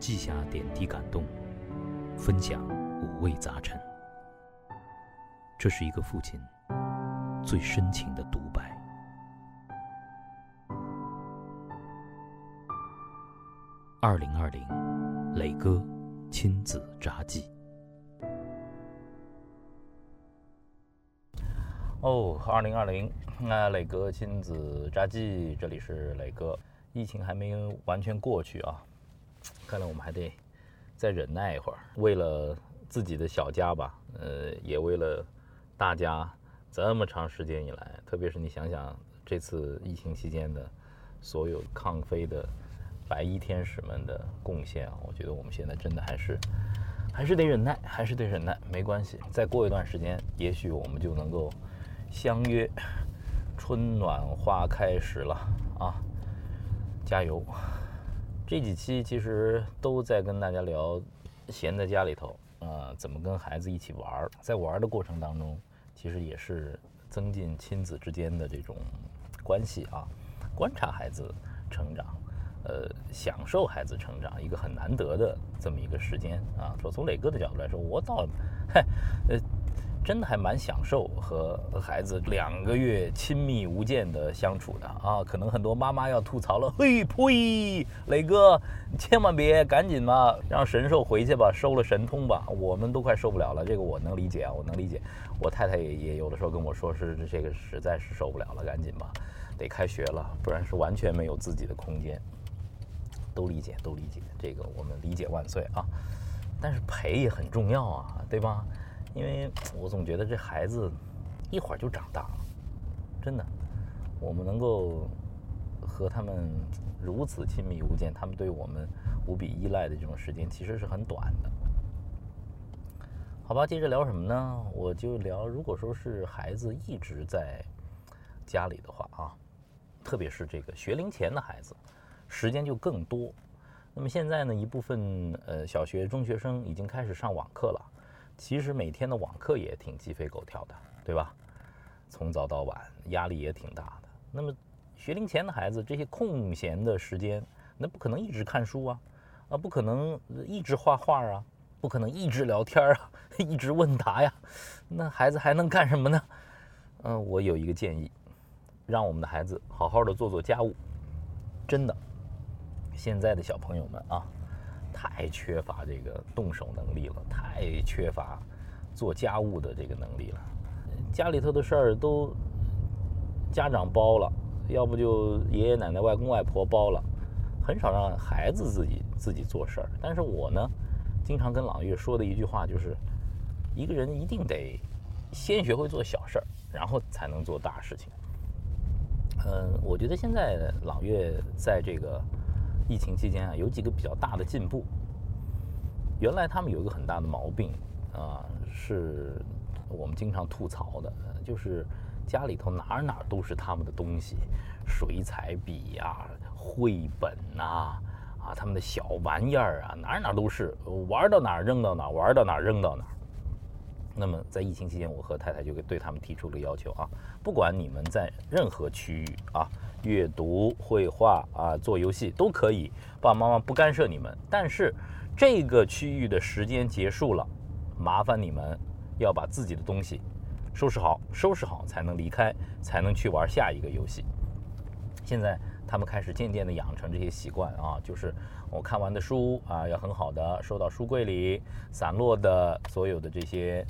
记下点滴感动，分享五味杂陈。这是一个父亲最深情的独白。二零二零，磊哥亲子札记。哦，二零二零，那磊哥亲子札记，这里是磊哥。疫情还没完全过去啊，看来我们还得再忍耐一会儿。为了自己的小家吧，呃，也为了大家这么长时间以来，特别是你想想这次疫情期间的所有抗飞的白衣天使们的贡献啊，我觉得我们现在真的还是还是得忍耐，还是得忍耐，没关系。再过一段时间，也许我们就能够。相约，春暖花开时了啊！加油！这几期其实都在跟大家聊，闲在家里头啊，怎么跟孩子一起玩儿，在玩儿的过程当中，其实也是增进亲子之间的这种关系啊，观察孩子成长，呃，享受孩子成长，一个很难得的这么一个时间啊。说从磊哥的角度来说，我倒，嗨，呃。真的还蛮享受和孩子两个月亲密无间的相处的啊！可能很多妈妈要吐槽了，嘿呸，磊哥，千万别赶紧吧，让神兽回去吧，收了神通吧，我们都快受不了了。这个我能理解啊，我能理解。我太太也也有的时候跟我说，是这个实在是受不了了，赶紧吧，得开学了，不然是完全没有自己的空间。都理解，都理解，这个我们理解万岁啊！但是陪也很重要啊，对吧？因为我总觉得这孩子一会儿就长大了，真的，我们能够和他们如此亲密无间，他们对我们无比依赖的这种时间其实是很短的。好吧，接着聊什么呢？我就聊，如果说是孩子一直在家里的话啊，特别是这个学龄前的孩子，时间就更多。那么现在呢，一部分呃小学中学生已经开始上网课了。其实每天的网课也挺鸡飞狗跳的，对吧？从早到晚，压力也挺大的。那么学龄前的孩子，这些空闲的时间，那不可能一直看书啊，啊，不可能一直画画啊，不可能一直聊天啊，一直问答呀。那孩子还能干什么呢？嗯，我有一个建议，让我们的孩子好好的做做家务。真的，现在的小朋友们啊。太缺乏这个动手能力了，太缺乏做家务的这个能力了。家里头的事儿都家长包了，要不就爷爷奶奶、外公外婆包了，很少让孩子自己自己做事儿。但是我呢，经常跟朗月说的一句话就是：一个人一定得先学会做小事儿，然后才能做大事情。嗯，我觉得现在朗月在这个。疫情期间啊，有几个比较大的进步。原来他们有一个很大的毛病啊，是我们经常吐槽的，就是家里头哪哪都是他们的东西，水彩笔呀、绘本呐，啊，他们的小玩意儿啊，哪哪都是，玩到哪儿扔到哪儿，玩到哪儿扔到哪儿。那么在疫情期间，我和太太就给对他们提出了要求啊，不管你们在任何区域啊，阅读、绘画啊，做游戏都可以，爸爸妈妈不干涉你们。但是这个区域的时间结束了，麻烦你们要把自己的东西收拾好，收拾好才能离开，才能去玩下一个游戏。现在他们开始渐渐地养成这些习惯啊，就是我看完的书啊，要很好的收到书柜里，散落的所有的这些。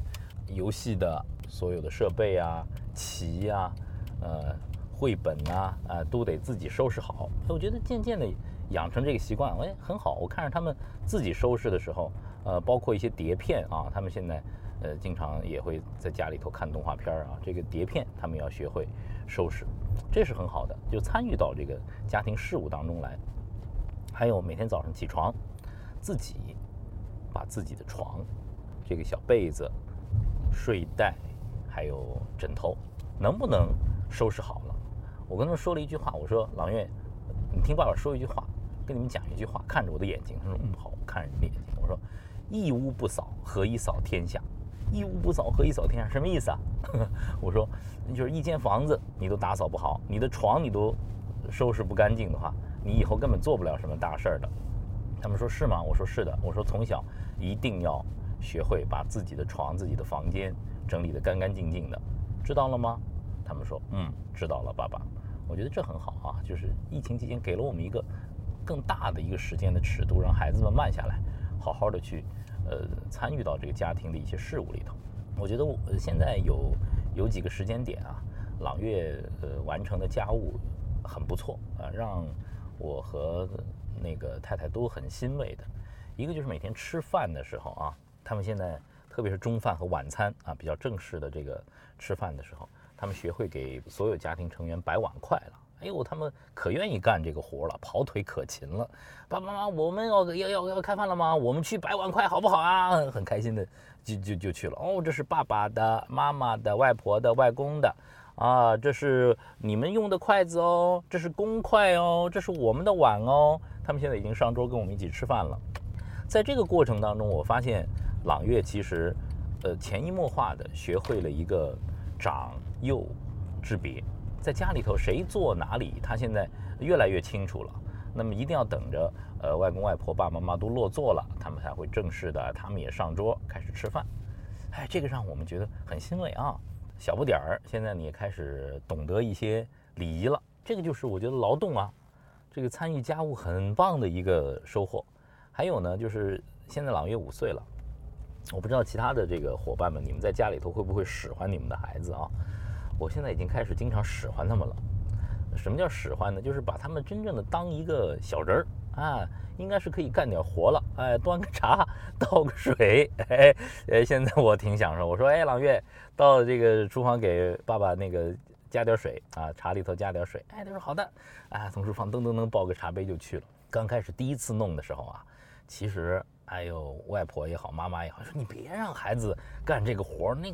游戏的所有的设备啊、棋呀、呃、绘本呐，啊，都得自己收拾好。我觉得渐渐的养成这个习惯，哎，很好。我看着他们自己收拾的时候，呃，包括一些碟片啊，他们现在呃经常也会在家里头看动画片啊，这个碟片他们要学会收拾，这是很好的，就参与到这个家庭事务当中来。还有每天早上起床，自己把自己的床这个小被子。睡袋，还有枕头，能不能收拾好了？我跟他们说了一句话，我说：“朗月，你听爸爸说一句话，跟你们讲一句话，看着我的眼睛。”他说：“嗯，好，看着你的眼睛。”我说：“一屋不扫，何以扫天下？一屋不扫，何以扫天下？什么意思啊？” 我说：“就是一间房子你都打扫不好，你的床你都收拾不干净的话，你以后根本做不了什么大事儿的。他们说是吗？我说是的。我说从小一定要学会把自己的床、自己的房间整理得干干净净的，知道了吗？他们说嗯，知道了，爸爸。我觉得这很好啊，就是疫情期间给了我们一个更大的一个时间的尺度，让孩子们慢下来，好好的去呃参与到这个家庭的一些事物里头。我觉得我现在有有几个时间点啊，朗月呃完成的家务很不错啊，让我和那个太太都很欣慰的。一个就是每天吃饭的时候啊，他们现在特别是中饭和晚餐啊比较正式的这个吃饭的时候。他们学会给所有家庭成员摆碗筷了，哎呦，他们可愿意干这个活了，跑腿可勤了。爸爸妈妈，我们要要要要开饭了吗？我们去摆碗筷好不好啊？很开心的就就就去了。哦，这是爸爸的、妈妈的、外婆的、外公的，啊，这是你们用的筷子哦，这是公筷哦，这是我们的碗哦。他们现在已经上桌跟我们一起吃饭了。在这个过程当中，我发现朗月其实，呃，潜移默化的学会了一个。长幼之别，在家里头谁坐哪里，他现在越来越清楚了。那么一定要等着，呃，外公外婆、爸爸妈妈都落座了，他们才会正式的，他们也上桌开始吃饭。哎，这个让我们觉得很欣慰啊！小不点儿，现在你也开始懂得一些礼仪了。这个就是我觉得劳动啊，这个参与家务很棒的一个收获。还有呢，就是现在朗月五岁了。我不知道其他的这个伙伴们，你们在家里头会不会使唤你们的孩子啊？我现在已经开始经常使唤他们了。什么叫使唤呢？就是把他们真正的当一个小人儿啊，应该是可以干点活了。哎，端个茶，倒个水。哎，呃，现在我挺享受。我说，哎，朗月，到这个厨房给爸爸那个加点水啊，茶里头加点水。哎，他说好的。哎，从厨房噔噔噔抱个茶杯就去了。刚开始第一次弄的时候啊，其实。还有外婆也好，妈妈也好，说你别让孩子干这个活儿，那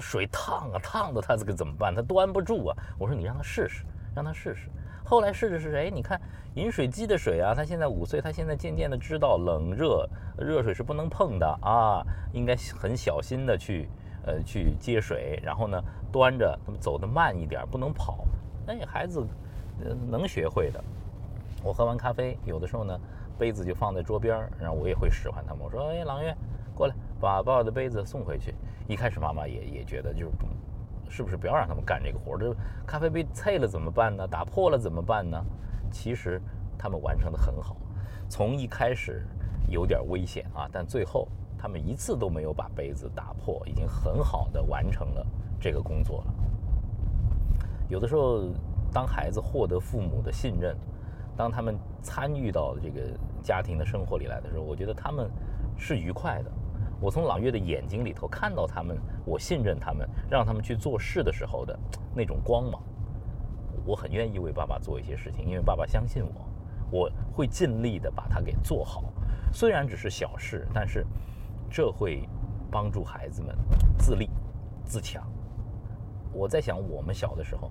水烫啊，烫的他这个怎么办？他端不住啊。我说你让他试试，让他试试。后来试着试，哎，你看饮水机的水啊，他现在五岁，他现在渐渐的知道冷热热水是不能碰的啊，应该很小心的去呃去接水，然后呢端着，走得慢一点，不能跑。哎，孩子能学会的。我喝完咖啡，有的时候呢。杯子就放在桌边，然后我也会使唤他们。我说：“哎，朗月，过来，把爸爸的杯子送回去。”一开始妈妈也也觉得，就是是不是不要让他们干这个活？这咖啡杯碎了怎么办呢？打破了怎么办呢？其实他们完成的很好，从一开始有点危险啊，但最后他们一次都没有把杯子打破，已经很好的完成了这个工作了。有的时候，当孩子获得父母的信任。当他们参与到这个家庭的生活里来的时候，我觉得他们是愉快的。我从朗月的眼睛里头看到他们，我信任他们，让他们去做事的时候的那种光芒。我很愿意为爸爸做一些事情，因为爸爸相信我，我会尽力的把它给做好。虽然只是小事，但是这会帮助孩子们自立自强。我在想，我们小的时候。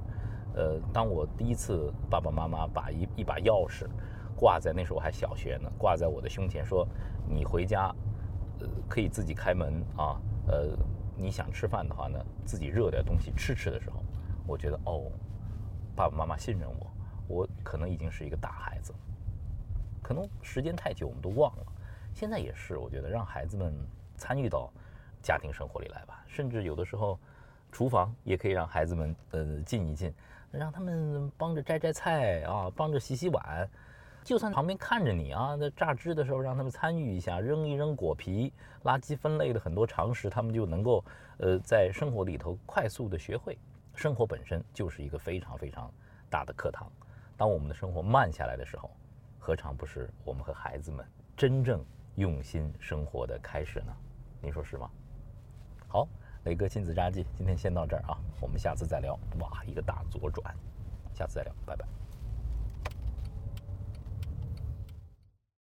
呃，当我第一次爸爸妈妈把一一把钥匙挂在那时候我还小学呢，挂在我的胸前，说你回家，呃，可以自己开门啊，呃，你想吃饭的话呢，自己热点东西吃吃的时候，我觉得哦，爸爸妈妈信任我，我可能已经是一个大孩子，可能时间太久我们都忘了，现在也是，我觉得让孩子们参与到家庭生活里来吧，甚至有的时候，厨房也可以让孩子们呃进一进。让他们帮着摘摘菜啊，帮着洗洗碗，就算旁边看着你啊，在榨汁的时候让他们参与一下，扔一扔果皮，垃圾分类的很多常识，他们就能够呃在生活里头快速的学会。生活本身就是一个非常非常大的课堂，当我们的生活慢下来的时候，何尝不是我们和孩子们真正用心生活的开始呢？您说是吗？好。雷哥亲子札记，今天先到这儿啊，我们下次再聊。哇，一个大左转，下次再聊，拜拜。